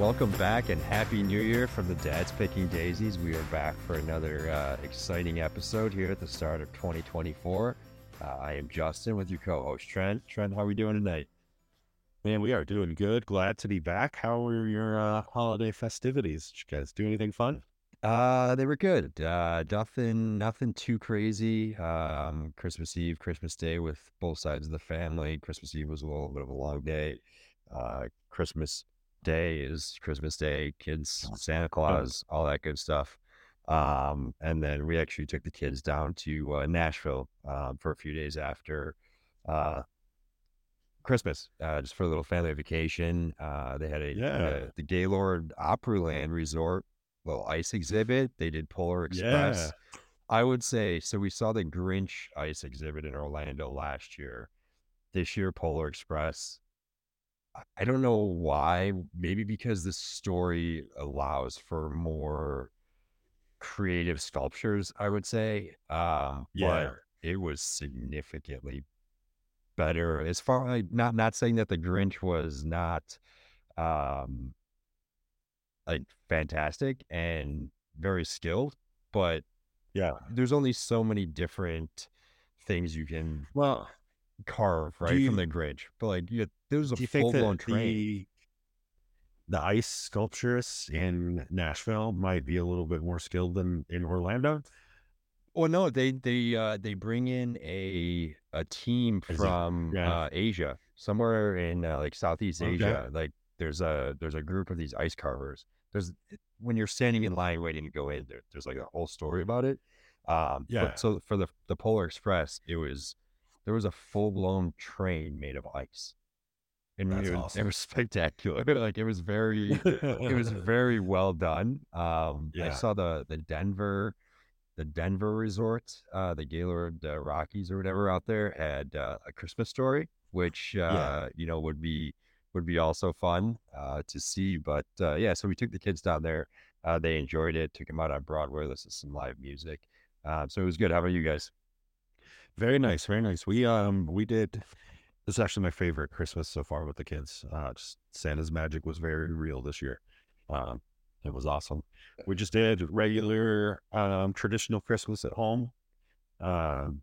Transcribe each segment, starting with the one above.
Welcome back and Happy New Year from the Dad's Picking Daisies. We are back for another uh, exciting episode here at the start of 2024. Uh, I am Justin with your co-host Trent. Trent, how are we doing tonight? Man, we are doing good. Glad to be back. How were your uh, holiday festivities? Did you guys do anything fun? Uh, they were good. Uh, nothing, nothing too crazy. Um, Christmas Eve, Christmas Day with both sides of the family. Christmas Eve was a little bit of a long day. Uh, Christmas Day is Christmas Day. Kids, Santa Claus, all that good stuff. Um, and then we actually took the kids down to uh, Nashville um, for a few days after uh, Christmas, uh, just for a little family vacation. Uh, they had a Yeah. uh, the Gaylord Opryland Resort little ice exhibit. They did Polar Express. Yeah. I would say so. We saw the Grinch ice exhibit in Orlando last year. This year, Polar Express. I- don't know why. Maybe because this story allows for more creative sculptures. I would say. Um, Yeah. But it was significantly better as far like not not saying that the Grinch was not um like fantastic and very skilled, but Yeah. there's only so many different things you can Well, carve right you- from the Grinch. But like you, there's a full blown train. the the ice sculpturists in Nashville might be a little bit more skilled than in Orlando? Well, no, they they uh they bring in a a team from yeah. uh Asia, somewhere in uh, like Southeast Okay. Asia. Like there's a there's a group of these ice carvers. There's when you're standing in line waiting to go in, there, there's like a whole story about it. Um, Yeah. But so for the the Polar Express, it was there was a full blown train made of ice, and That's it, was, it was spectacular. like it was very it was very well done. Um, I saw the the Denver, the Denver resort, uh, the Gaylord uh, Rockies or whatever out there had uh, a Christmas story, which uh, you know would be would be also fun uh, to see. But uh, yeah, so we took the kids down there. Uh, they enjoyed it. Took them out on Broadway. Listened to some live music. Uh, so it was good. How about you guys? Very nice, very nice. We um we did this is actually my favorite Christmas so far with the kids. Uh just Santa's magic was very real this year. Um it was awesome. We just did regular um traditional Christmas at home. Um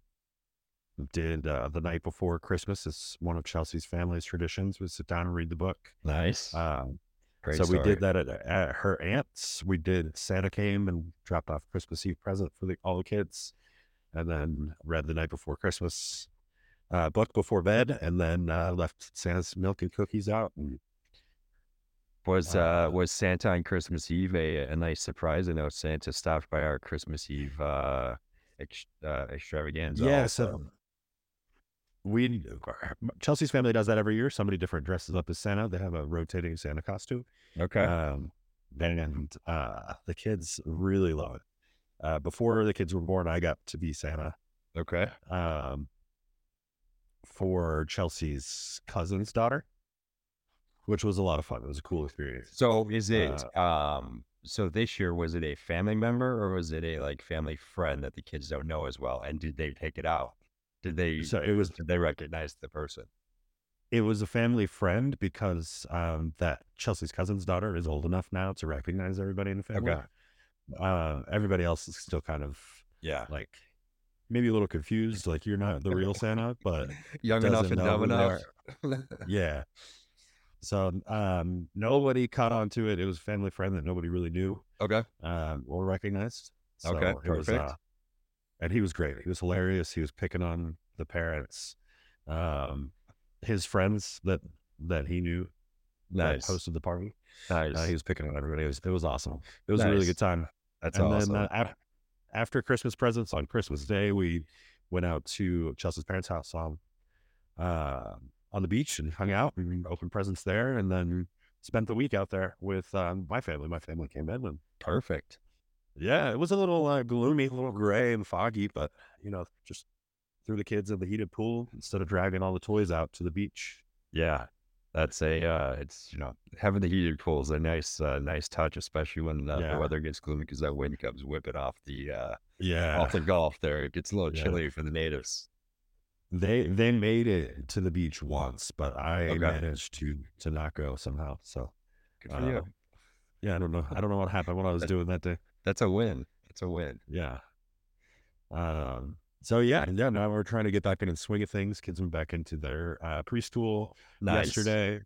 did uh, the night before Christmas. It's one of Chelsea's family's traditions. We sit down and read the book. Nice. Um, so we did that at, at her aunt's. We did Santa came and dropped off Christmas Eve present for the, all the kids, and then read the night before Christmas uh, book before bed, and then uh, left Santa's milk and cookies out. And Was uh, was Santa on Christmas Eve a, a nice surprise? I know Santa stopped by our Christmas Eve uh, ex, uh, extravaganza. yeah, also. so we Chelsea's family does that every year. Somebody different dresses up as Santa. They have a rotating Santa costume. okay, Um, and uh, the kids really love it. Uh, before the kids were born, I got to be Santa. okay, um, for Chelsea's cousin's daughter, which was a lot of fun. It was a cool experience. So is it Uh, um so this year was it a family member or was it a like family friend that the kids don't know as well? And did they take it out? Did they So it was did they recognize the person? it was a family friend because um, that Chelsea's cousin's daughter is old enough now to recognize everybody in the family. Okay. Uh, everybody else is still kind of Yeah. like maybe a little confused, like you're not the real Santa, but Young enough and dumb enough. yeah. So um, nobody caught on to it. It was family friend that nobody really knew. okay. um, or recognized. So Okay, it was, perfect. uh, and he was great. He was hilarious. He was picking on the parents, um, his friends that that he knew that hosted the party. Nice. Uh, he was picking on everybody. It was, it was awesome. It was a really good time. That's and awesome. then uh, af- after Christmas presents on Christmas Day, we went out to Chelsea's parents' house on uh, on the beach and hung out and opened presents there, and then spent the week out there with um, my family. My family came in and Perfect. yeah, it was a little uh, gloomy, a little gray and foggy, but you know, just threw the kids in the heated pool instead of dragging all the toys out to the beach. Yeah. That's a uh it's you know having the heated pool is a nice uh, nice touch, especially when uh, Yeah. the weather gets gloomy because that wind comes whipping off the uh Yeah, off the Gulf there. It gets a little Yeah. chilly for the natives. they they made it to the beach once, but I Okay. managed to to not go somehow. So Good for uh, you. yeah, I don't know. I don't know what happened when I was That- doing that day. That's a win. That's a win. Yeah. Um, so yeah, yeah, now we're trying to get back in the swing of things. Kids went back into their uh, preschool Nice. yesterday.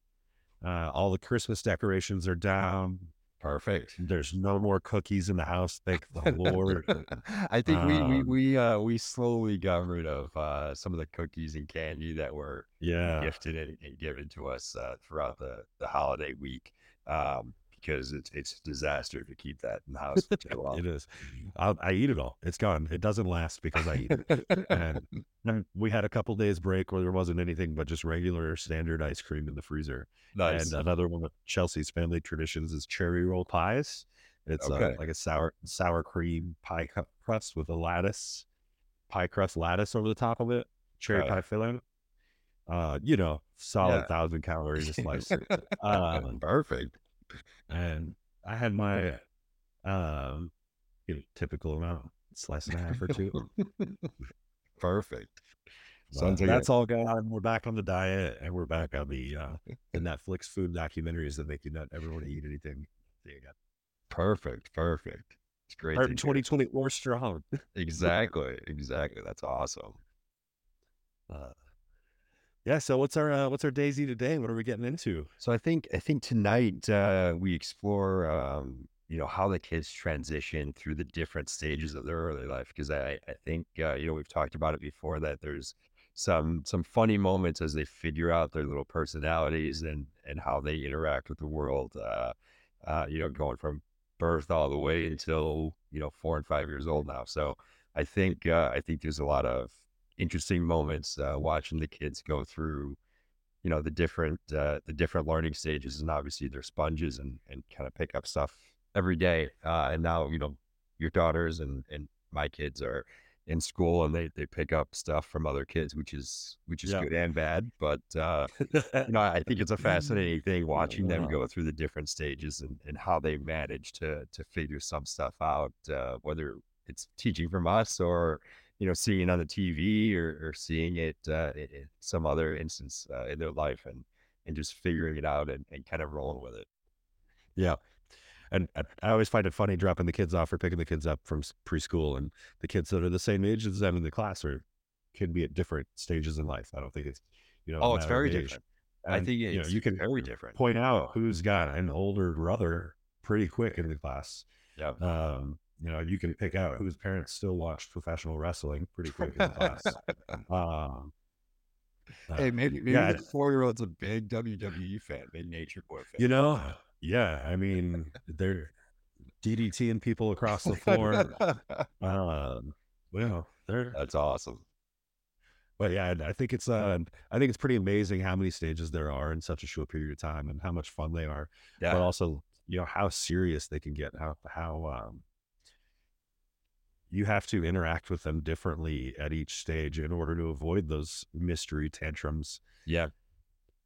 Uh, all the Christmas decorations are down. Perfect. There's no more cookies in the house. Thank the Lord. I think we we Um, we uh we slowly got rid of uh some of the cookies and candy that were Yeah. gifted and, and given to us uh, throughout the the holiday week. Um, because it's it's a disaster to keep that in the house for too long. It is. I, I eat it all. It's gone. It doesn't last because I eat it. And and we had a couple days break where there wasn't anything but just regular standard ice cream in the freezer. nice. And another one of Chelsea's family traditions is cherry roll pies. It's uh, like a sour sour cream pie crust with a lattice pie crust lattice over the top of it, cherry Right. pie filling. Uh, you know, solid Yeah. thousand calories a slice. Um, Perfect. And I had my um, you know, typical amount, slice and a half or two. Perfect. But Sounds like that's all gone. We're back on the diet, and we're back on the uh, the Netflix food documentaries that make you not ever want to eat anything. There you go. perfect. Perfect. It's great. Hear. 2020 or strong. Exactly. Exactly. That's awesome. Uh, yeah. So what's our uh, what's our Daisy today? What are we getting into? So I think I think tonight uh, we explore um, you know how the kids transition through the different stages of their early life because I I think uh, you know we've talked about it before that there's some some funny moments as they figure out their little personalities and and how they interact with the world. Uh, uh, you know, going from birth all the way until you know four and five years old now. So I think uh, I think there's a lot of interesting moments uh, watching the kids go through you know the different uh, the different learning stages and obviously they're sponges and and kind of pick up stuff every day uh, and now you know your daughters and and my kids are in school and they they pick up stuff from other kids which is which is Yeah. good and bad but uh you know i think it's a fascinating thing watching them go through the different stages and, and how they manage to to figure some stuff out uh whether it's teaching from us or you know seeing it on the tv or, or seeing it uh in, some other instance uh, in their life and and just figuring it out and, and kind of rolling with it Yeah. And I, I always find it funny dropping the kids off or picking the kids up from preschool and the kids that are the same age as them in the class are can be at different stages in life. I don't think it's you know. oh it's very different i And, think you know you can very different point out who's got an older brother pretty quick in the class. yeah Um, you know, you can pick out whose parents still watch professional wrestling pretty quick in class. Um, uh, hey maybe maybe yeah, the four year old's a big wwe fan big nature boy fan you know, yeah. I mean, they're DDTing people across the floor. um, well, they're that's awesome But yeah, I I think it's uh, I think it's pretty amazing how many stages there are in such a short period of time, and how much fun they are. yeah But also, you know, how serious they can get. How how um, you have to interact with them differently at each stage in order to avoid those mystery tantrums. yeah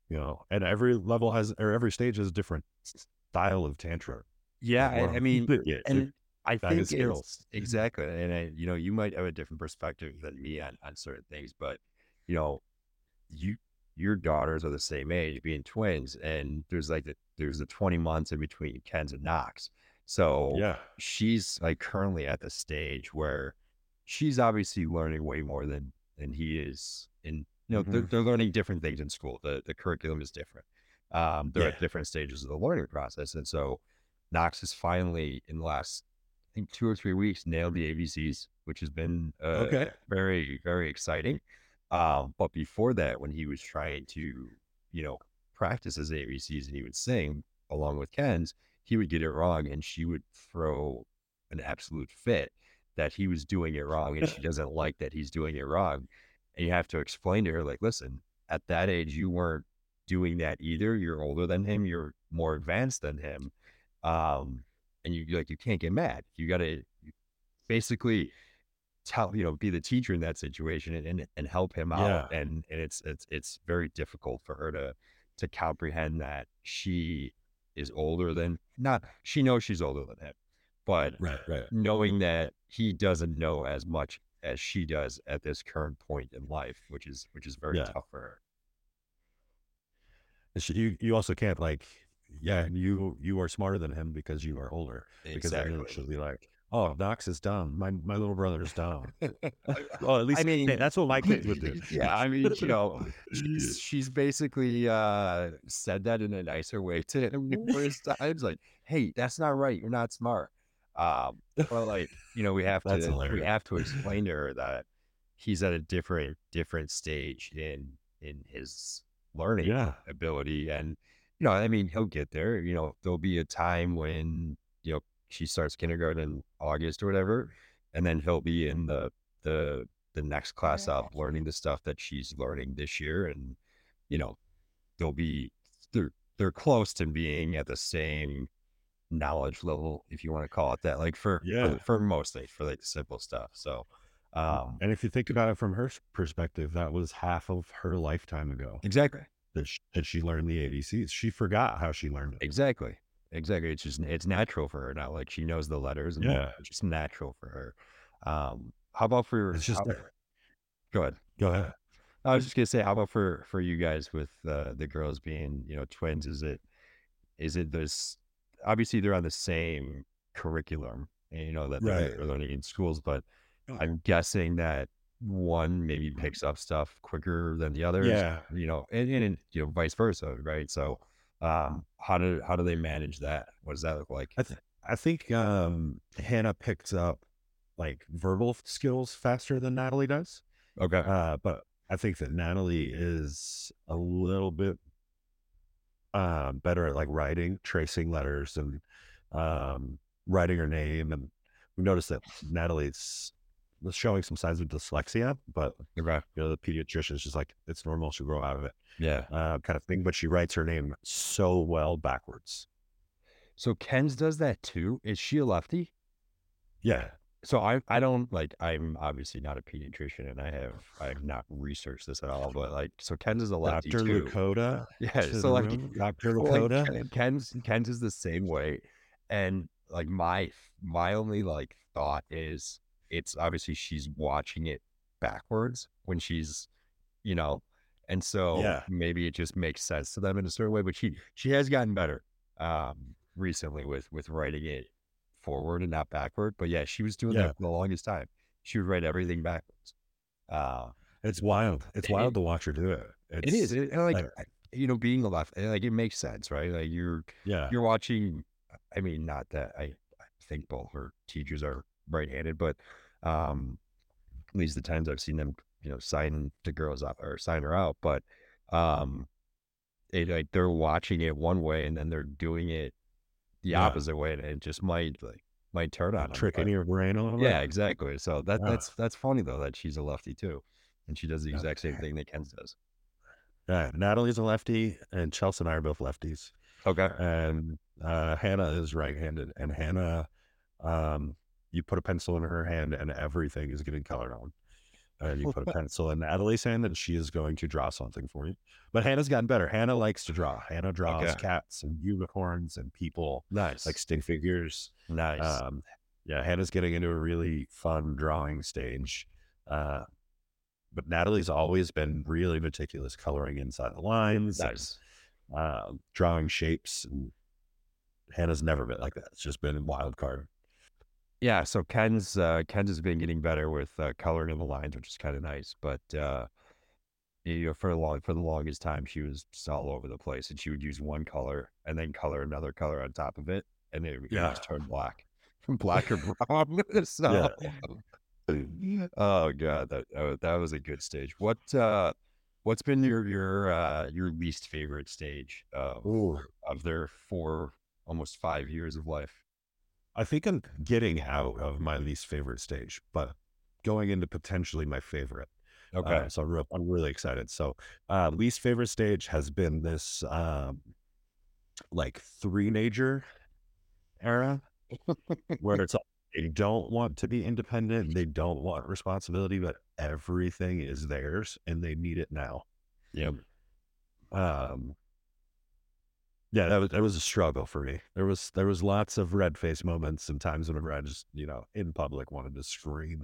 You know, and every level has or every stage has a different style of tantrum. yeah I, I mean yeah, and I think it's exactly, and I, you know, you might have a different perspective than me on, on certain things, but you know, you your daughters are the same age, being twins, and there's like the, there's the 20 months in between Kenz and Knox, so yeah, she's like currently at the stage where she's obviously learning way more than than he is, and you know, they're, Mhm. they're learning different things in school. The the curriculum is different. Um, they're Yeah. at different stages of the learning process, and so Knox has finally, in the last, I think, two or three weeks, nailed the ABCs, which has been uh, Okay. very, very exciting. Um, but before that, when he was trying to, you know, practice his ABCs and he would sing along with Kenz, he would get it wrong, and she would throw an absolute fit that he was doing it wrong, and she doesn't like that he's doing it wrong. And you have to explain to her, like, listen, at that age, you weren't doing that either. You're older than him. You're more advanced than him um and you like you can't get mad you gotta basically tell you know be the teacher in that situation and and, and help him out and and it's it's it's very difficult for her to to comprehend that she is older than not she knows she's older than him but right, right. knowing that he doesn't know as much as she does at this current point in life which is which is very Yeah. tough for her And she- You you also can't like yeah, you you are smarter than him because you are older. exactly. Because I know she'll be like, oh, Knox is dumb. My my little brother is dumb. well, at least I mean, that's what my kids would do. yeah, I mean, you know, she's, she's basically uh, said that in a nicer way to him numerous times. Like, hey, that's not right. You're not smart. Um, but like, you know, we have to we have to explain to her that he's at a different different stage in in his learning Yeah. ability, and you know, I mean, he'll get there. You know, there'll be a time when you know she starts kindergarten in August or whatever, and then he'll be in the the the next class up learning the stuff that she's learning this year and you know they'll be they're they're close to being at the same knowledge level if you want to call it that like for Yeah. for, for most things for like the simple stuff so um And if you think about it from her perspective, that was half of her lifetime ago exactly that she, that she learned the ABCs. She forgot how she learned it. exactly exactly it's just it's natural for her now like she knows the letters and Yeah. it's just natural for her um how about for It's just how- go ahead Go ahead. I was just gonna say, how about for for you guys with uh, the girls being you know twins? Is it is it this? Obviously, they're on the same curriculum, and you know that they're, Right. learning in schools. But I'm guessing that one maybe picks up stuff quicker than the other. Yeah. you know, and, and you know vice versa, right? So, um, how do how do they manage that? What does that look like? I, th- I think um, Hannah picks up like verbal skills faster than Natalie does. Okay, Uh, but I think that Natalie is a little bit uh, better at like writing, tracing letters, and um, writing her name. And we noticed that Natalie's showing some signs of dyslexia, but okay, you know the pediatrician is just like it's normal; she'll grow out of it, yeah. uh, kind of thing. But she writes her name so well backwards. So Kenz does that too. Is she a lefty? Yeah, So I I don't like I'm obviously not a pediatrician and I have I have not researched this at all, but like so Kenz is a lefty Dr. too. Lakota. Yeah, so like, room, Dr. well, like, Lakota. Kenz Kenz is the same way, and like my my only like thought is it's obviously she's watching it backwards when she's you know, and so Yeah. maybe it just makes sense to them in a certain way. But she she has gotten better um recently with with writing it forward and not backward. But yeah, she was doing Yeah. that for the longest time. She would write everything backwards. Uh It's wild. It's It- wild to watch her do it. it is. It's- It, and, like, like- you know, being a left, like it makes sense, right? Like you're Yeah. you're watching. I mean, not that I, I think both her teachers are right-handed, but um, at least the times I've seen them, you know, sign the girls up or sign her out, but um, it like they're watching it one way and then they're doing it the Yeah. opposite way, and it just might like might turn on Tricking your brain a little bit. Yeah, exactly. So that Yeah. that's that's funny though that she's a lefty too, and she does the exact same thing that Ken does. Yeah, Natalie's a lefty, and Chelsea and I are both lefties. Okay. And uh, Hannah is right-handed, and Hannah, um, you put a pencil in her hand, and everything is getting colored on. And you put a pencil in Natalie's hand, and she is going to draw something for you. But Hannah's gotten better. Hannah likes to draw. Hannah draws Okay. cats and unicorns and people, Nice. like stick figures. nice. Um, yeah, Hannah's getting into a really fun drawing stage. Uh, but Natalie's always been really meticulous, coloring inside the lines, and, uh, drawing shapes. And Hannah's never been like that. It's just been wild card. Yeah, so Kenz uh, Kenz has been getting better with uh, coloring in the lines, which is kind of nice. But uh, you know, for the long for the longest time, she was just all over the place, and she would use one color and then color another color on top of it, and it, it Yeah. just turned black, black or brown. so, oh god, that oh, that was a good stage. What uh, what's been your your uh, your least favorite stage of Ooh. of their four almost five years of life? I think I'm getting out of my least favorite stage, but going into potentially my favorite. Okay, Uh, so I'm, real, I'm really excited. So, uh, least favorite stage has been this um, like three-nager era where it's all, they don't want to be independent, they don't want responsibility, but everything is theirs and they need it now. Yep. Um, yeah, that was that was a struggle for me. There was there was lots of red face moments and times whenever I just you know in public wanted to scream.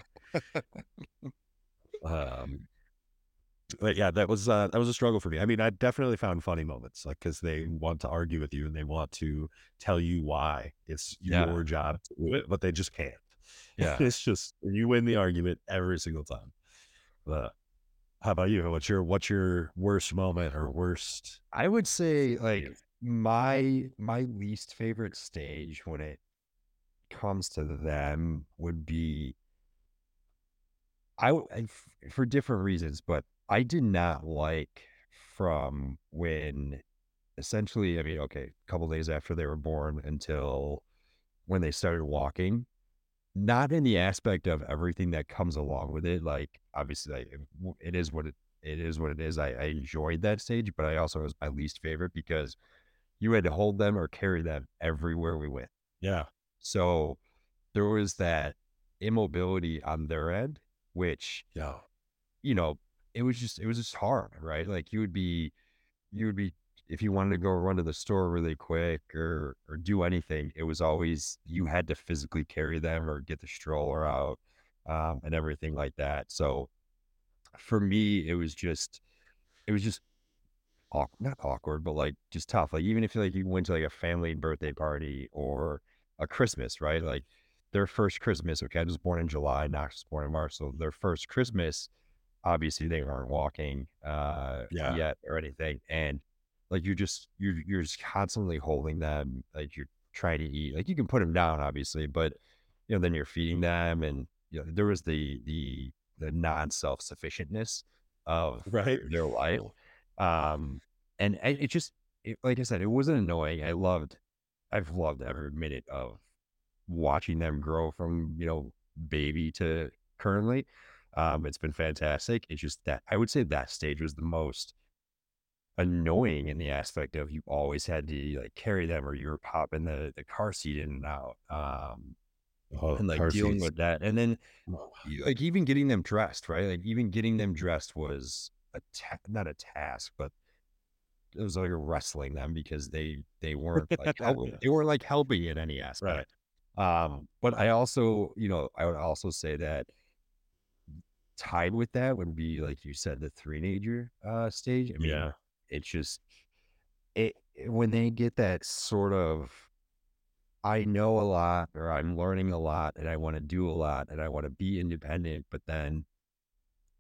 um, but yeah, that was uh, that was a struggle for me. I mean, I definitely found funny moments, like because they want to argue with you and they want to tell you why it's Yeah. your job to do it, but they just can't. Yeah. it's just you win the argument every single time. But how about you? What's your what's your worst moment or worst? I would say like my my least favorite stage when it comes to them would be I for different reasons, but I did not like from when essentially, I mean, okay, a couple days after they were born until when they started walking, not in the aspect of everything that comes along with it. Like, obviously, it is what it, it is what it is. I, I enjoyed that stage, but I also was my least favorite because you had to hold them or carry them everywhere we went. Yeah, So there was that immobility on their end, which yeah, you know, it was just it was just hard, right? Like you would be you would be if you wanted to go run to the store really quick or or do anything, it was always you had to physically carry them or get the stroller out um, and everything like that. So for me, it was just it was just not awkward, but like just tough. Like even if like you went to like a family birthday party or a Christmas, right? Like their first Christmas. Okay, I was born in July, Knox was born in March, so their first Christmas obviously they weren't walking uh yeah, yet or anything and like you're just you're you're just constantly holding them like you're trying to eat like you can put them down obviously but you know then you're feeding them and you know there was the the the non-self-sufficientness of right. their life um and I, it just it, like i said it wasn't annoying i loved i've loved every minute of watching them grow from you know baby to currently um, it's been fantastic. It's just that I would say that stage was the most annoying in the aspect of you always had to like carry them or you were popping the, the car seat in and out. Um, Oh, and like dealing seats. with that. And then Oh, like even getting them dressed, right? Like even getting them dressed was a ta- not a task, but it was like wrestling them because they they weren't like helping, they weren't like helping in any aspect. Um, but I also, you know, I would also say that tied with that would be like you said, the three-nager uh stage. I mean, Yeah, it's just it- when they get that sort of I know a lot or I'm learning a lot and I want to do a lot and I want to be independent, but then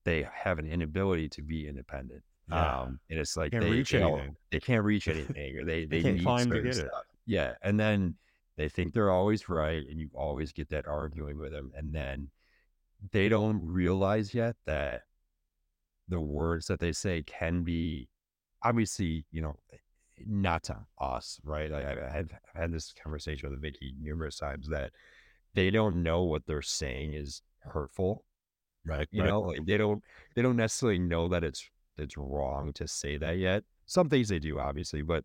they have an inability to be independent. Yeah. Um, and it's like Can't they, reach anything. they can't reach anything or they, They they can't need climb to get it. Yeah. And then they think they're always right and you always get that arguing with them. And then they don't realize yet that the words that they say can be obviously, you know, not to us, right? Like I, I've had this conversation with Vicky numerous times that they don't know what they're saying is hurtful. Right, You right. know, like they don't they don't necessarily know that it's it's wrong to say that yet. Some things they do, obviously, but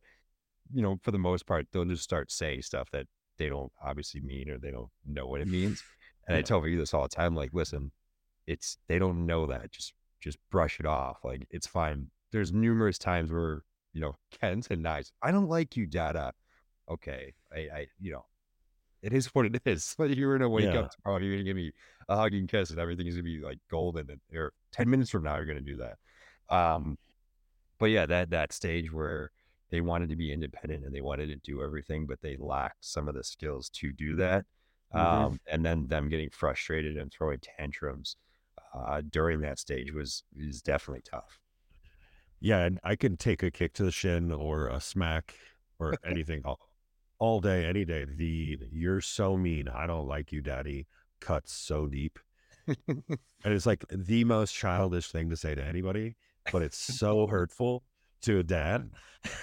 you know, for the most part, they'll just start saying stuff that they don't obviously mean or they don't know what it means. And I tell Vicky this all the time, like, listen, it's they don't know that. Just just brush it off. Like it's fine. There's numerous times where, you know, Kenz and nice. I don't like you, Dada. Okay. I, I you know, it is what it is. Like you're gonna wake Yeah. up tomorrow, you're gonna give me a hug and kiss, and everything is gonna be like golden. And or ten minutes from now, you're gonna do that. Um, but yeah, that that stage where they wanted to be independent and they wanted to do everything, but they lacked some of the skills to do that. Mhm. Um, and then them getting frustrated and throwing tantrums uh, during that stage was is definitely tough. Yeah, and I can take a kick to the shin or a smack or anything all, all day, any day. The "you're so mean, I don't like you, daddy" cuts so deep, and it's like the most childish thing to say to anybody, but it's so hurtful to a dad.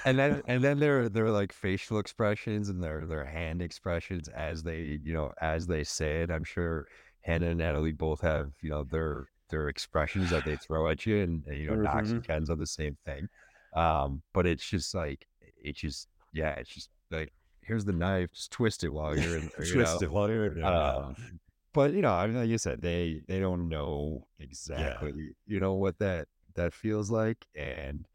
and then and then their their like facial expressions and their their hand expressions as they you know as they say it. I'm sure Hannah and Natalie both have you know their their expressions that they throw at you, and, and, you know Knox and Kenz are the same thing. Um, but it's just like it's just yeah, it's just like here's the knife, just twist it while you're in. You Twist know? it while you're yeah. Um, but you know, I mean, like you said, they they don't know exactly, you know, what that that feels like, and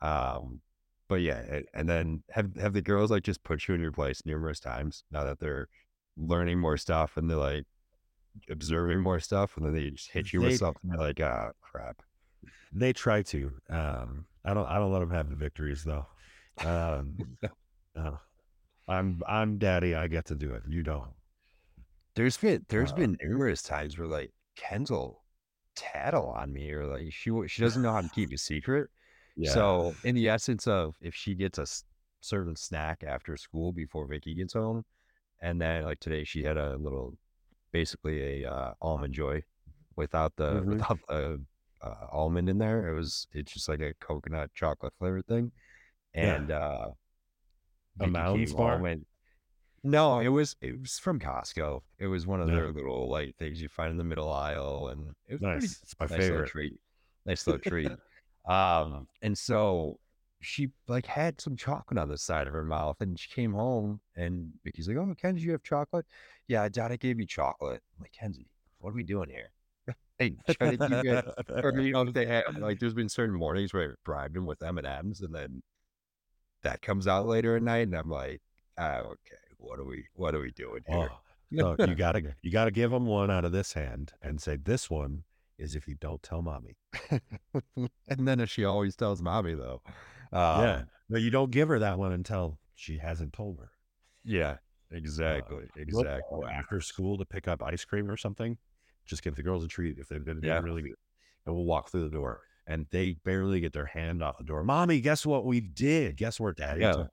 um, but yeah, and, then have have the girls like just put you in your place numerous times now that they're learning more stuff and they're like observing more stuff, and then they just hit you with something they're like, ah, crap. They try to. Um, I don't. I don't let them have the victories though. Um, uh, I'm. I'm daddy. I get to do it. You don't. There's been there's Uh, been numerous times where like Kendall tattle on me or like she she doesn't know how to keep a secret. yeah. So in the essence of if she gets a certain snack after school before Vicky gets home, and then like today she had a little basically a uh, almond joy without the Mhm. without the uh, almond in there. It was it's just like a coconut chocolate flavored thing, Yeah. and uh, A Mounds bar? and no, it was it was from Costco. It was one of Yeah. their little like things you find in the middle aisle, and it was pretty Nice. It's my nice little favorite. treat. Nice little treat. Um, and so she like had some chocolate on the side of her mouth, and she came home, and Vicky's like, "Oh, Kenzie, you have chocolate? Yeah, Dad, I gave you chocolate." I'm like, Kenzie, what are we doing here? Hey, try to keep it. Or you know, they like there's been certain mornings where I bribed him with M and M's, and then that comes out later at night, and I'm like, ah, okay, what are we what are we doing here? Oh, so you gotta you gotta give them one out of this hand and say this one is if you don't tell mommy. and then if she always tells mommy though. yeah. Um, No, you don't give her that one until she hasn't told her. yeah, exactly, We'll exactly. after school to pick up ice cream or something. Just give the girls a treat if they've been Yeah. really good. And we'll walk through the door. And they barely get their hand off the door. Mommy, guess what we did? Guess where daddy Yeah.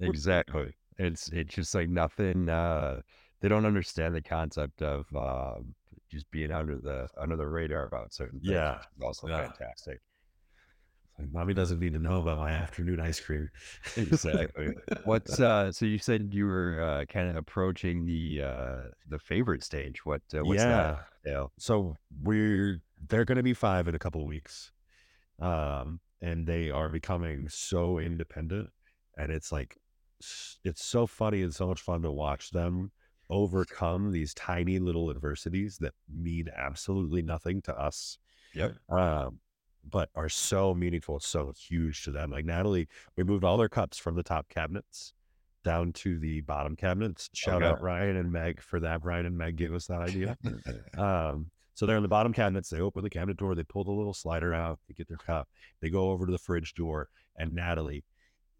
Exactly. It's it's just like nothing. Uh, they don't understand the concept of um, just being under the under the radar about certain things. Yeah, is also yeah. fantastic. Like, mommy doesn't need to know about my afternoon ice cream. Exactly. What's uh? So you said you were uh, kind of approaching the uh the favorite stage. What uh, what's that? Yeah. So we're they're going to be five in a couple of weeks, um, and they are becoming so independent, and it's like it's so funny and so much fun to watch them overcome these tiny little adversities that mean absolutely nothing to us, Yep. um, but are so meaningful, so huge to them. Like Natalie, we moved all their cups from the top cabinets down to the bottom cabinets. Shout Okay. out Ryan and Meg for that. Ryan and Meg gave us that idea. Um, so they're in the bottom cabinets. They open the cabinet door. They pull the little slider out. They get their cup. They go over to the fridge door, and Natalie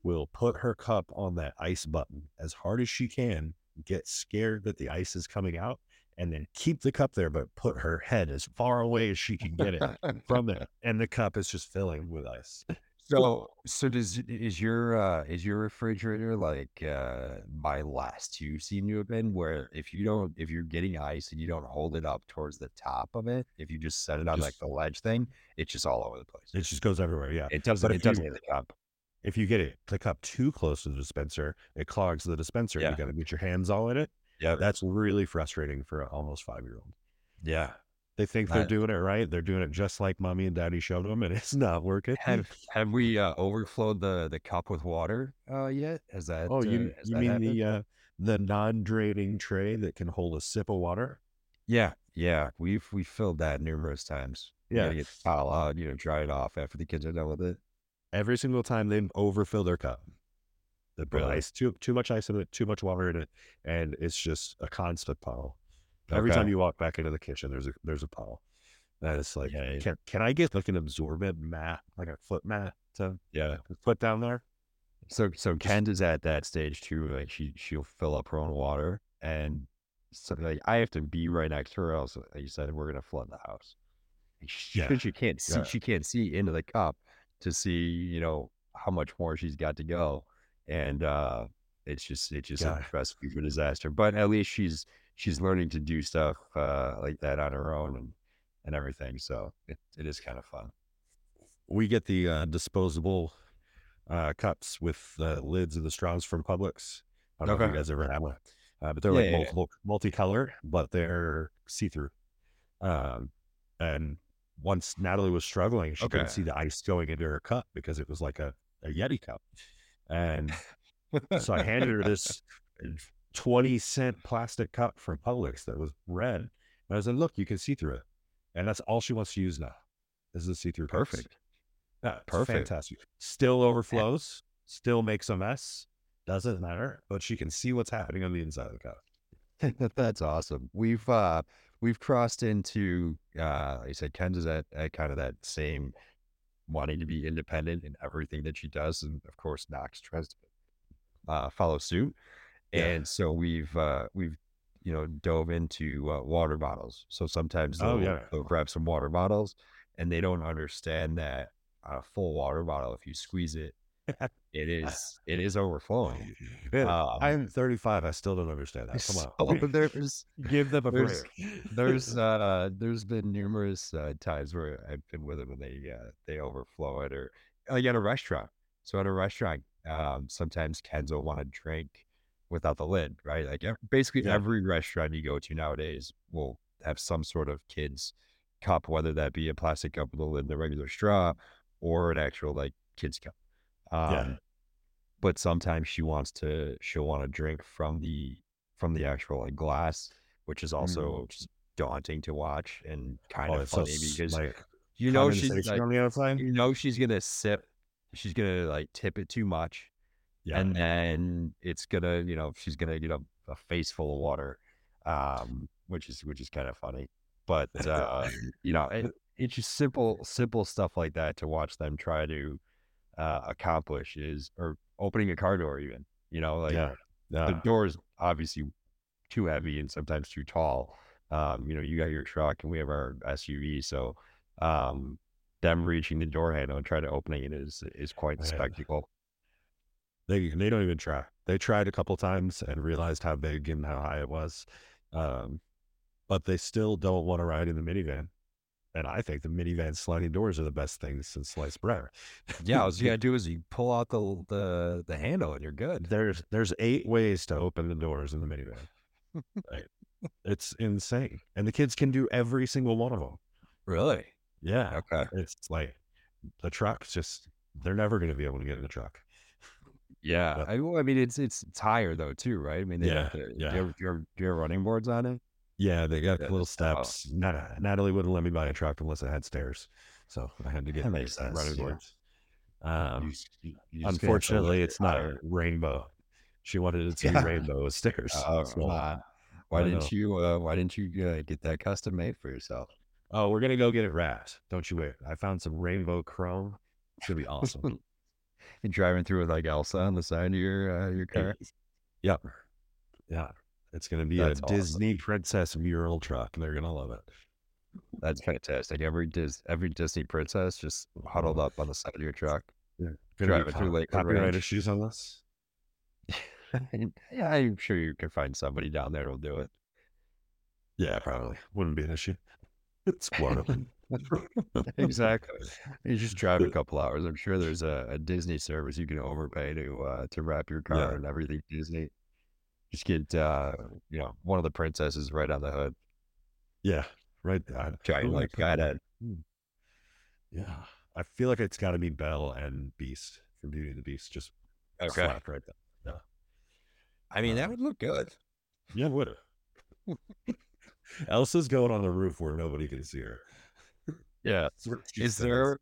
will put her cup on that ice button as hard as she can. Get scared that the ice is coming out, and then keep the cup there, but put her head as far away as she can get it from it, and the cup is just filling with ice. So so does is your uh is your refrigerator like uh my last two seem to have been where if you don't if you're getting ice and you don't hold it up towards the top of it, if you just set it on like the ledge thing, it's just all over the place. It just goes everywhere. Yeah. It doesn't But it doesn't hit the cup. If you get it, the cup too close to the dispenser, it clogs the dispenser. Yeah. You got to get your hands all in it. Yeah. That's really frustrating for an almost five year old. yeah. They think they're doing it right. They're doing it just like mommy and daddy showed them, and it's not working. Have have we uh overflowed the the cup with water uh yet? Has that oh, uh, you has you mean happened? the uh, the non draining tray that can hold a sip of water? Yeah, yeah. We've we filled that numerous times. You Yeah. gotta get the towel out, you know, dry it off after the kids are done with it. Every single time they overfill their cup, they put Really? ice too too much ice in it, too much water in it, and it's just a constant puddle. Every Okay. time you walk back into the kitchen, there's a there's a puddle. And it's like, Yeah, yeah. can can I get like an absorbent mat, like a foot mat to Yeah. put down there? So so Kent is at that stage too. Like she she'll fill up her own water, and so like I have to be right next to her. Else, like you said, we're gonna flood the house. She, Yeah. she can't see. Yeah. She can't see into the cup to see you know how much more she's got to go, and uh it's just it's just Yeah. a recipe for disaster. But at least she's she's learning to do stuff uh like that on her own and and everything. So it, it is kind of fun. We get the uh, disposable uh, cups with the lids and the straws from Publix. I don't know if you guys ever had one, uh, but they're Yeah, like yeah, yeah. multiple multicolor, but they're see through. Um, and once Natalie was struggling, she couldn't see the ice going into her cup because it was like a, a Yeti cup. And so I handed her this 20 cent plastic cup from Publix that was red. And I said, look, you can see through it. And that's all she wants to use now. This is a see through Perfect. Yeah, Perfect. Fantastic. Still overflows, still makes a mess. Doesn't matter, but she can see what's happening on the inside of the cup. That's awesome. We've uh we've crossed into uh like I said Kenz is at, at kind of that same wanting to be independent in everything that she does. And of course Knox tries to uh follow suit. Yeah. And so we've uh we've you know dove into uh, water bottles. So sometimes Oh they'll yeah. they'll grab some water bottles and they don't understand that a full water bottle, if you squeeze it, it is it is overflowing. Man, Um, I'm 35. I still don't understand that. Come on. so there's Give them a There's- break. there's uh there's been numerous uh, times where I've been with them and they uh, they overflow it or like at a restaurant. So at a restaurant, um, sometimes Kenz will want to drink without the lid, right? Like basically Yeah. every restaurant you go to nowadays will have some sort of kids cup, whether that be a plastic cup with a lid and a regular straw or an actual like kids cup. Um, Yeah. but sometimes she wants to she'll want to drink from the from the actual like glass, which is also just daunting to watch and kind Mm. Oh, of so funny s- because like you know she's like, on the outside. you know she's gonna sip, she's gonna like tip it too much, Yeah. and then it's gonna you know she's gonna get a, a face full of water, um, which is which is kind of funny, but uh, you know it, it's just simple simple stuff like that to watch them try to uh, accomplish is or opening a car door even you know like yeah. the door is obviously too heavy and sometimes too tall. Um, you know, you got your truck and we have our SUV, so um, them reaching the door handle and trying to open it is is quite Man. spectacle. They they don't even try. They tried a couple times and realized how big and how high it was, um, but they still don't want to ride in the minivan. And I think the minivan sliding doors are the best things since sliced bread. Yeah, all you gotta do is you pull out the the the handle and you're good. There's there's eight ways to open the doors in the minivan. It's insane, and the kids can do every single one of them. Really? Yeah, Okay. it's like the trucks just they're never going to be able to get in the truck. Yeah. Yeah. I, well, I mean, it's it's higher though too, right? I mean, they Yeah, have yeah. Do you, have, do, you have, do you have running boards on it? Yeah, they got Yeah, little steps. Nat- Natalie wouldn't let me buy a truck unless it had stairs, so I had to get sense, running yeah. boards. Um, You you- you just gonna have to unfortunately, it's not higher. rainbow. She wanted it to Yeah. be rainbow with stairs. Oh, so- uh, why didn't you? Uh, why didn't you uh, get that custom made for yourself? oh, we're gonna go get it wrapped. Don't you wait. I found some rainbow chrome. It's gonna be awesome. and driving through with like Elsa on the side of your uh, your car. Yep. Yeah. It's gonna be That's a awesome. Disney princess mural truck. and They're gonna love it. That's fantastic. Every Dis every Disney princess just huddled up on the side of your truck. Gonna Driving through Lakewood copyright Ranch. issues on this. yeah, I'm sure you can find somebody down there who'll do it. Yeah, probably wouldn't be an issue. It's Florida. exactly. You just drive a couple hours. I'm sure there's a, a Disney service you can overpay to uh, to wrap your car Yeah. and everything Disney. Just get uh, you know one of the princesses right on the hood. yeah, right. I, Giant would like guy that? that Yeah, I feel like it's got to be Belle and Beast from Beauty and the Beast. Just Okay. slapped right there. Yeah. I mean, that Uh, would look good. Yeah, would? Elsa's going on the roof where nobody can see her. Yeah. That's where she Is says. there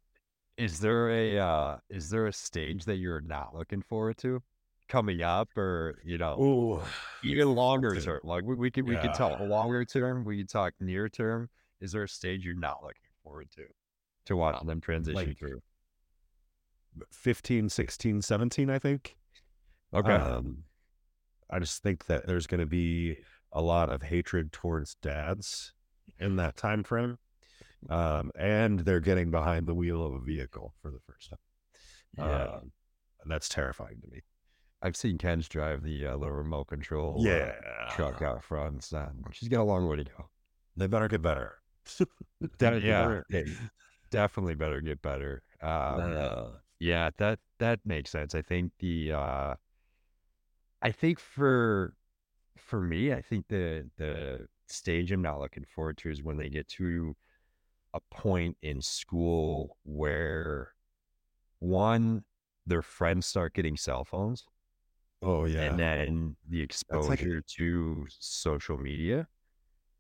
is there a uh is there a stage that you're not looking forward to coming up or you know Ooh, even longer term? Like we, we could we could Yeah. talk longer term, we could talk near term. Is there a stage you're not looking forward to to watching them transition like- through? 15, 16, 17, I think. Okay. Um, I just think that there's going to be a lot of hatred towards dads in that time frame. Um, and they're getting behind the wheel of a vehicle for the first time. yeah. Um, that's terrifying to me. I've seen Kenz drive the uh, little remote control uh, truck out front. So she's got a long way to go. They better get better. Yeah. definitely better get better. Um, Uh, Yeah, that that makes sense. I think the uh I think for for me, I think the the stage I'm not looking forward to is when they get to a point in school where one, their friends start getting cell phones oh, yeah. and then the like- exposure to social media.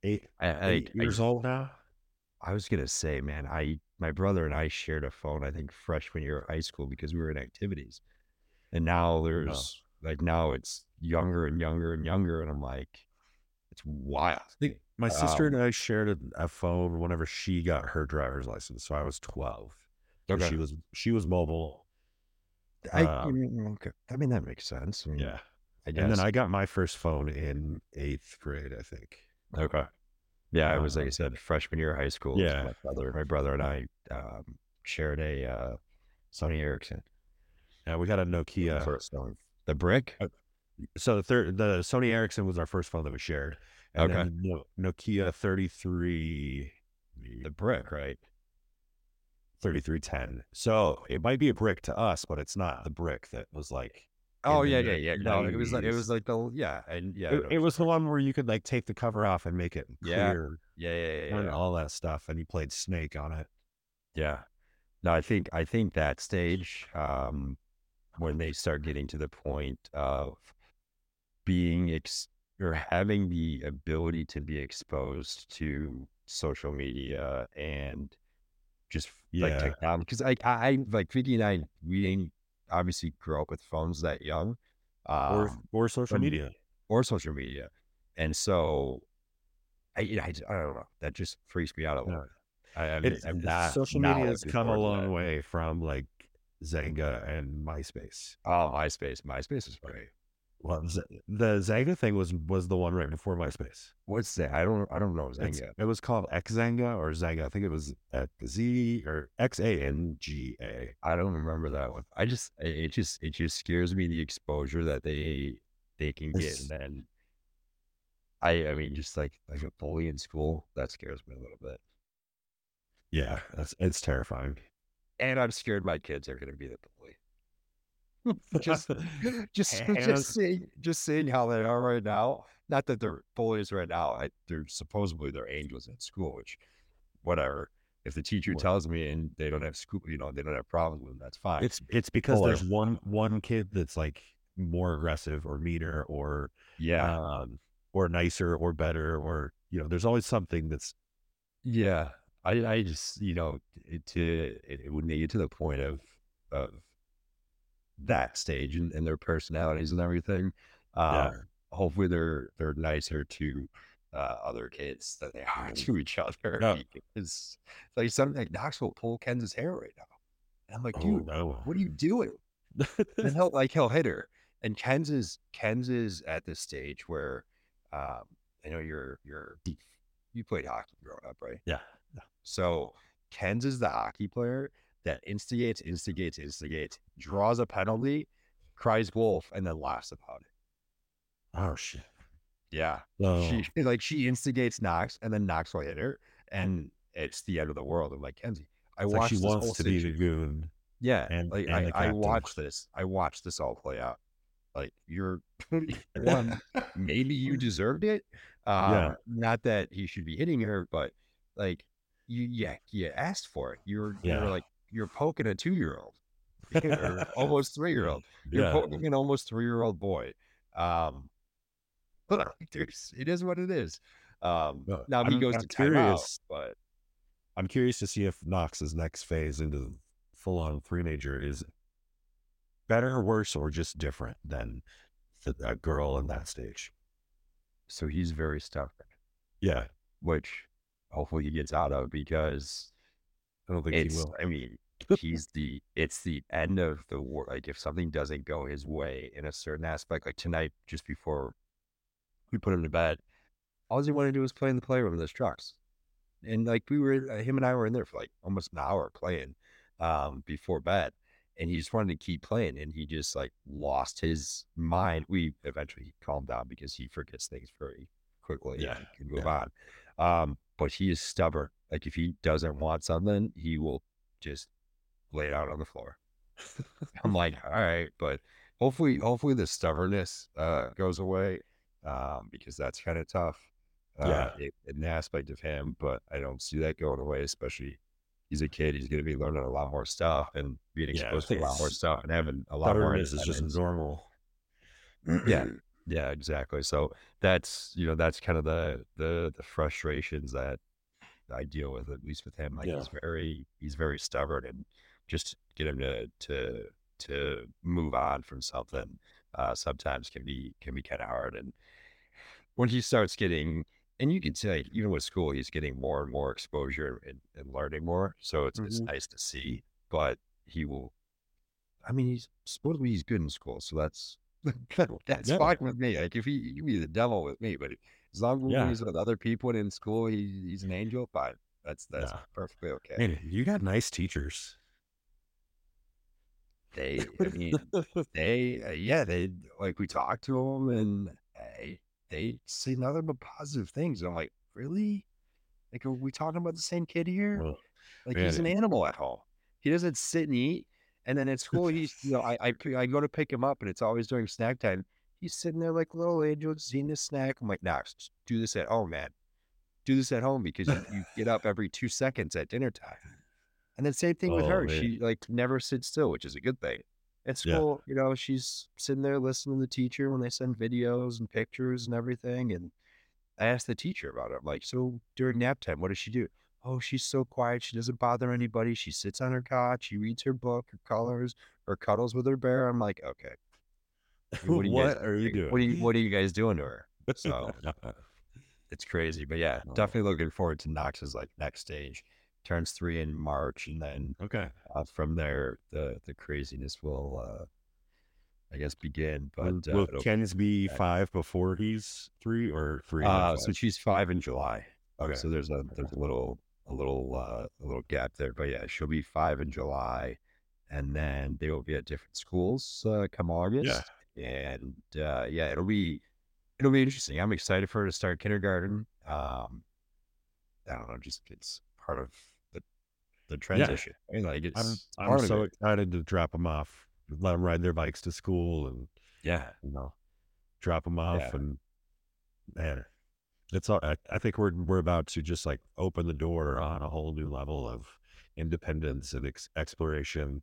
eight, I, I, eight years old now. I was gonna say, man, I my brother and I shared a phone. I think freshman year of high school because we were in activities, and now there's like now it's younger and younger and younger, and I'm like, it's wild. I think my sister Um, and I shared a, a phone whenever she got her driver's license. So I was 12. Okay. She was she was mobile. I, Um, okay. I mean, that makes sense. I mean, Yeah. I guess. And then I got my first phone in eighth grade, I think. okay. Yeah, I was like I Um, said, freshman year of high school. yeah. my brother, my brother and I um, shared a uh, Sony Ericsson. Yeah, we got a Nokia. First phone. The brick. Uh, So the third, the Sony Ericsson was our first phone that we shared. And Okay. Nokia 33, The brick, right? 3310. So it might be a brick to us, but it's not the brick that was like. Oh yeah, yeah, yeah. No, it was like it was like the yeah, and yeah, It, it was the one where you could like take the cover off and make it Yeah. clear yeah, yeah, yeah, and yeah. all that stuff. And you played Snake on it. Yeah. No, I think I think that stage, um, when they start getting to the point of being ex or having the ability to be exposed to social media and just like Yeah. technology. Because I, I, I like Vicky and I, we didn't obviously grow up with phones that young, Or, um, or social media. or social media, and so I, I, I don't know. That just freaks me out a little. Yeah. I, I'm not social media has come a long way from like Zanga and MySpace. Oh, MySpace. MySpace is great. Well, Z- the Zanga thing was was the one right before MySpace. What's that? I don't. I don't know Zanga. It was called Xanga or Zanga. I think it was Z or X A N G A. I don't remember that one. I just. It it just. It just scares me the exposure that they they can get, and then. I. I mean, just like like a bully in school that scares me a little bit, Yeah, that's it's terrifying. and I'm scared my kids are going to be the bully. just, just, just seeing, just seeing how they are right now. Not that they're bullies right now. I, they're supposedly they're angels at school, which, whatever. If the teacher What? tells me and they don't have school, you know, they don't have problems with them, that's fine. It's it's because there's one one kid that's like more aggressive or meaner or yeah, um or nicer or better or you know there's always something that's yeah. I, I just, you know, it, to it, it they get to the point of of that stage and, and their personalities and everything, um, Yeah. hopefully they're they're nicer to uh, other kids than they are to each other. Yeah. Because like something like Knox will pull Kenz's hair right now. And I'm like, oh dude, no what are you doing? and he'll like he'll hit her. And Kenz is Kenz is at this stage where um I know you're you're you played hockey growing up, right? yeah So Kenz is the hockey player that instigates, instigates, instigates, draws a penalty, cries wolf, and then laughs about it. oh shit Yeah. oh, She like she instigates Knox and then Knox will hit her and it's the end of the world. I'm like, Kenzie, I it's like watched she this wants to be the goon Yeah. and- like and I, I watched this. I watched this all play out. Like you're one, maybe you deserved it. Uh, Yeah. Not that he should be hitting her, but like you, yeah, you asked for it. You're, Yeah. you're like you're poking a two year old, almost three year old. You're yeah poking an almost three year old boy. Um, it is what it is. Um, No, now he I'm- goes I'm to timeout, curious. but I'm curious to see if Knox's next phase into full on teenager is better or worse or just different than the, that girl in that stage. so he's very stubborn. Yeah, which hopefully he gets out of because I don't think he will. I mean he's the it's the end of the war like if something doesn't go his way in a certain aspect like tonight just before we put him to bed all he wanted to do was play in the playroom with his trucks. And like we were uh, him and I were in there for like almost an hour playing um before bed and he just wanted to keep playing and he just like lost his mind. We eventually calmed down because he forgets things very quickly Yeah, and can move on. Um but he is stubborn like if he doesn't want something he will just lay it out on the floor i'm like all right but hopefully hopefully the stubbornness uh goes away um because that's kind of tough uh, Yeah. in the aspect of him but i don't see that going away especially he's a kid he's going to be learning a lot more stuff and being Yeah, exposed to a lot more stuff and having a lot more is just normal. yeah yeah exactly so that's you know that's kind of the the the frustrations that i deal with at least with him like Yeah. he's very he's very stubborn and just get him to to to move on from something uh sometimes can be can be kind of hard and when he starts getting, and you can say even with school, he's getting more and more exposure and, and learning more. So it's it's Mhm. nice to see. But he will. I mean, he's supposedly he's good in school, so that's that's Yeah. fine with me. Like if he you can be the devil with me, but as long as Yeah. he's with other people and in school, he, he's an angel. Fine, that's that's perfectly okay. Man, you got nice teachers. They, I mean, they, uh, yeah, they like we talked to them and uh, they say nothing but positive things. And I'm like, really? Like, are we talking about the same kid here? Well, Like, man, he's an animal at home. He doesn't sit and eat. And then at school, he's, you know, I, I, I go to pick him up and it's always during snack time. He's sitting there like little angel, just eating his snack. I'm like, nah, do this at home, man. Do this at home because you, you get up every two seconds at dinner time. And then same thing with Oh, her. man. She like never sits still, which is a good thing. At Yeah. school, you know, she's sitting there listening to the teacher when they send videos and pictures and everything. And I asked the teacher about it. I'm like, so during nap time, what does she do? Oh, she's so quiet. She doesn't bother anybody. She sits on her cot. She reads her book, her colors, or cuddles with her bear. I'm like, okay. what, What are you guys are you doing? What are you What are you guys doing to her? So it's crazy, but yeah, Oh. definitely looking forward to Knox's like next stage. Turns three in March, and then okay. uh, from there, the the craziness will, uh, I guess, begin. But Will, uh, Kenz be back. five before he's three or three? uh, so she's five in July. okay. So there's a there's a little a little uh, a little gap there, but yeah, she'll be five in July, and then they will be at different schools uh, come August. Yeah. and uh, yeah, it'll be it'll be interesting. I'm excited for her to start kindergarten. Um, I don't know, just it's part of the the transition. I mean, like it's I'm I'm so it. excited to drop them off, let them ride their bikes to school, and yeah. you know, drop them off, Yeah. and man, it's all. I, I think we're we're about to just like open the door on a whole new level of independence and ex- exploration.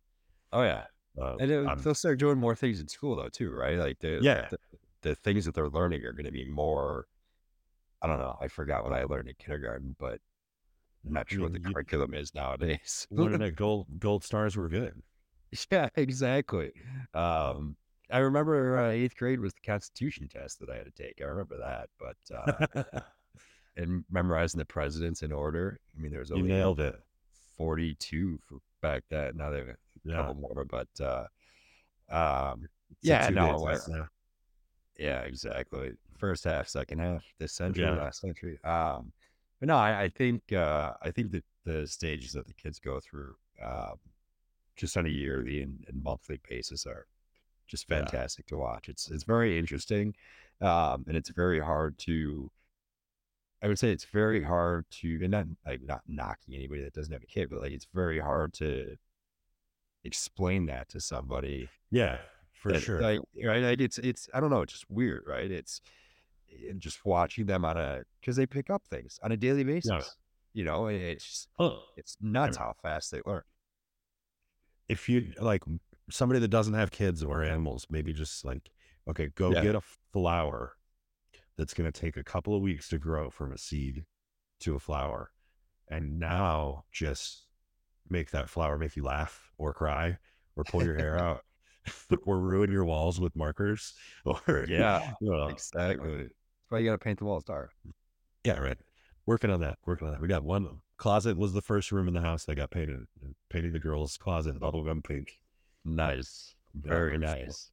Oh yeah. Uh, And it, I'm- they'll start doing more things in school though too, right? Like the Yeah. the, the things that they're learning are going to be more. I don't know. I forgot what I learned in kindergarten, but I'm not sure what the you- curriculum is nowadays. one of the gold gold stars were good. yeah, exactly. Um, I remember uh, eighth grade was the Constitution test that I had to take. I remember that, but uh, and memorizing the presidents in order. I mean, there's only nailed it. 42 for back then. Now there are a Yeah. couple more, but uh, um, yeah, no, test I- now. yeah, exactly. First half, second half, this century, Yeah. last century. Um, but no, I, I think uh, I think that the stages that the kids go through, um, just on a yearly and, and monthly basis, are just Yeah. fantastic to watch. It's it's very interesting, um, and it's very hard to. I would say it's very hard to, and not like not knocking anybody that doesn't have a kid, but like it's very hard to explain that to somebody Yeah, for that, sure. Like, right? Like it's it's I don't know, it's just weird, right? It's and just watching them on a because they pick up things on a daily basis. You know, it's just, Oh, it's nuts how fast they learn. if you like somebody that doesn't have kids or animals, maybe just like, okay, go Yeah. get a flower that's going to take a couple of weeks to grow from a seed to a flower. And now just make that flower make you laugh or cry or pull your hair out or ruin your walls with markers or, Yeah, you know, exactly. That's why you got to paint the walls dark. yeah, right. Working on that. Working on that. We got one closet was the first room in the house that got painted. Painting the girl's closet bubblegum pink. Nice, very nice.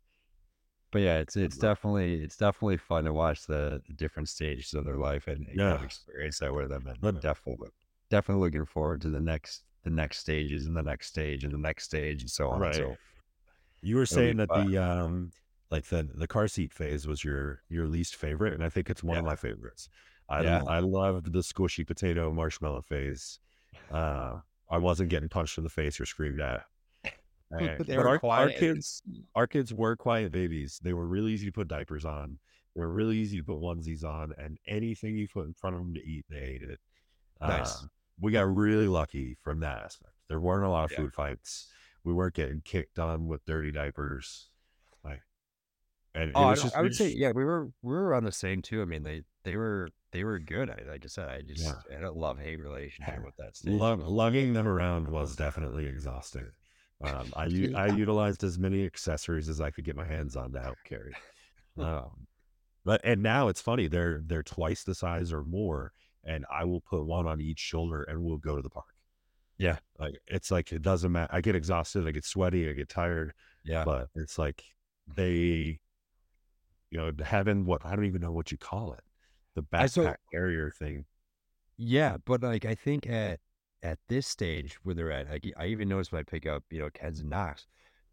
But yeah, it's it's definitely it's definitely fun to watch the, the different stages of their life and, and kind of experience that with them. And But- definitely definitely looking forward to the next the next stages and the next stage and the next stage and so on. Right. So You were saying that fun. the um like the the car seat phase was your your least favorite, and I think it's one of my favorites. I Yeah. I loved the squishy potato marshmallow phase. Uh, I wasn't getting punched in the face or screamed at. But they but were our, our kids, our kids were quiet babies. They were really easy to put diapers on. They were really easy to put onesies on, and anything you put in front of them to eat, they ate it. Nice. Uh, we got really lucky from that aspect. There weren't a lot of Yeah. food fights. We weren't getting kicked on with dirty diapers. Like, and Oh, it I, just, I would say yeah, we were we were on the same too. I mean, they they were they were good. I like I said, I just Yeah. Had a love hate relationship with that stage. lug, lugging them around was definitely exhausting. Um, I u- I utilized as many accessories as I could get my hands on to help carry. Um, But and now it's funny they're they're twice the size or more, and I will put one on each shoulder and we'll go to the park. Yeah. Like it's like it doesn't matter. I get exhausted, I get sweaty, I get tired, Yeah. but it's like they, you know, having what I don't even know what you call it, the I so backpack carrier thing. yeah, but like I think at at this stage where they're at, like I even noticed when I pick up, you know, Kenz and Knox,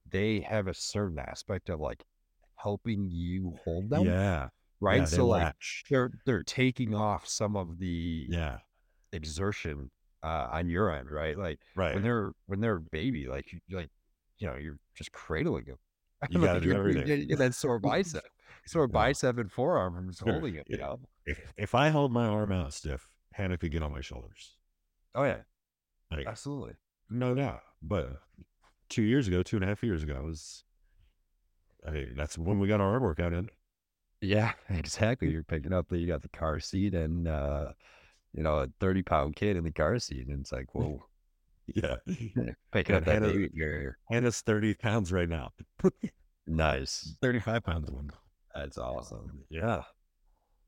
they have a certain aspect of like helping you hold them, Yeah, right? yeah, So like latch. they're they're taking off some of the Yeah, exertion uh on your end, right? Like right. when they're when they're a baby, like you like you know, you're just cradling them. You got to like do you everything. get that sore bicep, sore Yeah. bicep and forearm from just Sure. holding it, you Yeah. know? If if I hold my arm out stiff, Hannah could get on my shoulders. Oh yeah, Like absolutely. no doubt. But two years ago, two and a half years ago, was I mean, that's when we got our arm workout in. Yeah, exactly. You're picking up the you got the car seat and uh, you know, a 30 pound kid in the car seat. And it's like, whoa, Yeah. picking up that Hannah, baby. Hannah's 30 pounds right now. Nice. 35 pounds one. That's awesome. Yeah.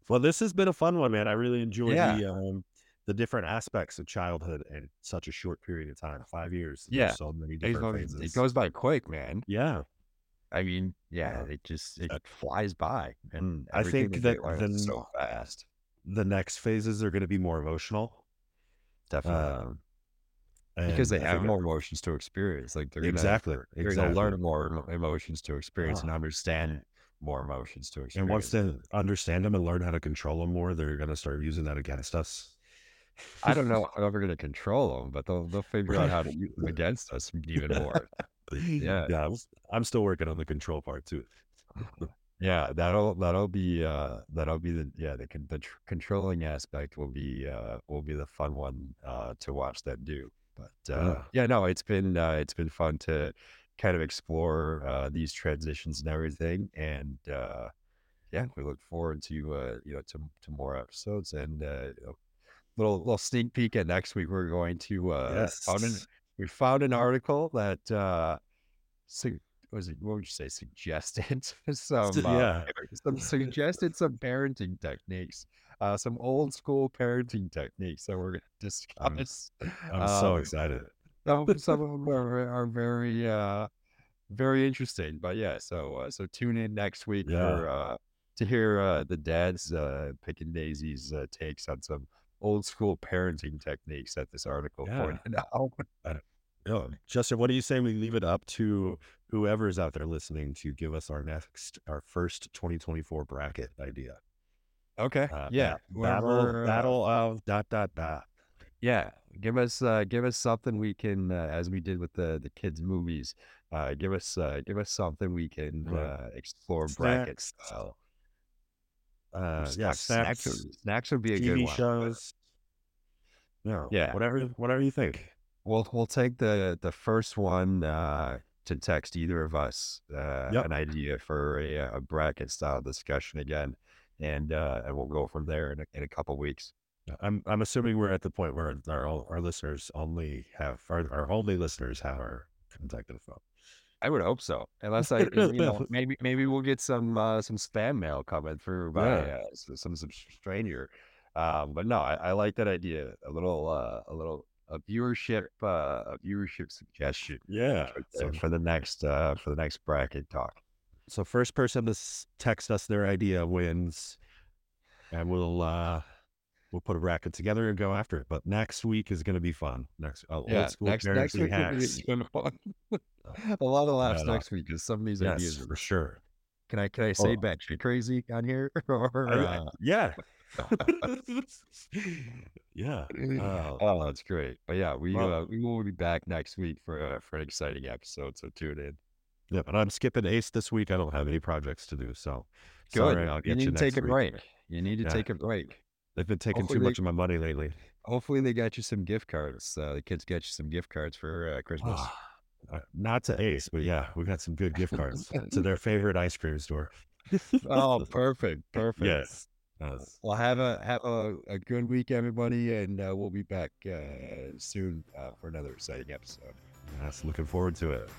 Well, this has been a fun one, man. I really enjoyed Yeah. the um the different aspects of childhood in such a short period of time. Five years. Yeah. So many It different it phases. goes by quick, man. Yeah. I mean, yeah, Yeah. it just it Uh, flies by and I think that they that learn the so fast. the next phases are going to be more emotional. Definitely. Um, because they I have more emotions to experience. Like they're gonna exactly, they're gonna learn more emotions to experience and understand more emotions to experience And once they understand them and learn how to control them more, they're going to start using that against us. I don't know how we're gonna control them, but they'll they'll figure out how to use them against us even more. Yeah. yeah. I'm, I'm still working on the control part too. Yeah, that'll that'll be uh that'll be the yeah the the tr- controlling aspect will be uh will be the fun one uh to watch them do. But uh Yeah. yeah, no, it's been uh it's been fun to kind of explore uh these transitions and everything and uh yeah, we look forward to uh you know to to more episodes and uh you know, little little sneak peek at next week we're going to uh found an, we found an article that uh su- was it what would you say suggested some uh, yeah. some suggested some parenting techniques uh some old school parenting techniques that we're going to I'm, discuss I'm so um excited. some, some of them are, are very uh very interesting but yeah so uh, so tune in next week Yeah. for uh to hear uh the dad's uh picking daisies uh takes on some old school parenting techniques that this article Yeah. pointed out Oh, Justin, what do you say we leave it up to whoever's out there listening to give us our next, our first 2024 bracket idea? okay Uh, yeah ba- battle, battle of dot dot dot. Yeah, give us uh give us something we can uh, as we did with the the kids movies. Uh give us uh give us something we can uh explore bracket style. Uh, yeah, snacks, snacks, snacks, would, snacks would be a good TV one. shows. No, Yeah. whatever, whatever you think. We'll we'll take the the first one uh to text either of us uh Yep. an idea for a, uh, a bracket style discussion again and uh and we'll go from there in a, in a couple weeks. I'm I'm assuming we're at the point where our our listeners only have our, our only listeners have our contact info. I would hope so. Unless I, you know, maybe maybe we'll get some uh, some spam mail coming through by Yeah. uh, some some stranger. Um, but no, I, I like that idea. A little uh, a little a viewership uh, a viewership suggestion Yeah. for So the, for the next uh, for the next bracket talk. so first person to text us their idea wins, and we'll uh we'll put a bracket together and go after it. But next week is going to be fun. Next uh, Yeah, old school next next week be hacks. even fun. a lot of laughs Yeah, no. next week because some of these Yes, ideas. Are, for sure. can I can I say Oh, crazy on here or? I- Uh, yeah. yeah. Uh, oh, that's great. But yeah, we well, uh, we will be back next week for uh, for an exciting episode. So tune in. yeah, but I'm skipping Ace this week. I don't have any projects to do, so Good. sorry. I'll get You get need you to take next a break. You need to Yeah, take a break. They've been taking Hopefully too they much of my money lately. hopefully they got you some gift cards. Uh, the kids get you some gift cards for uh, Christmas. Uh, Not to Ace, but yeah, we got some good gift cards to their favorite ice cream store. oh, perfect, perfect. yes. Yes. Well, have a have a, a good week, everybody, and uh, we'll be back uh, soon uh, for another exciting episode. Yes. Looking forward to it.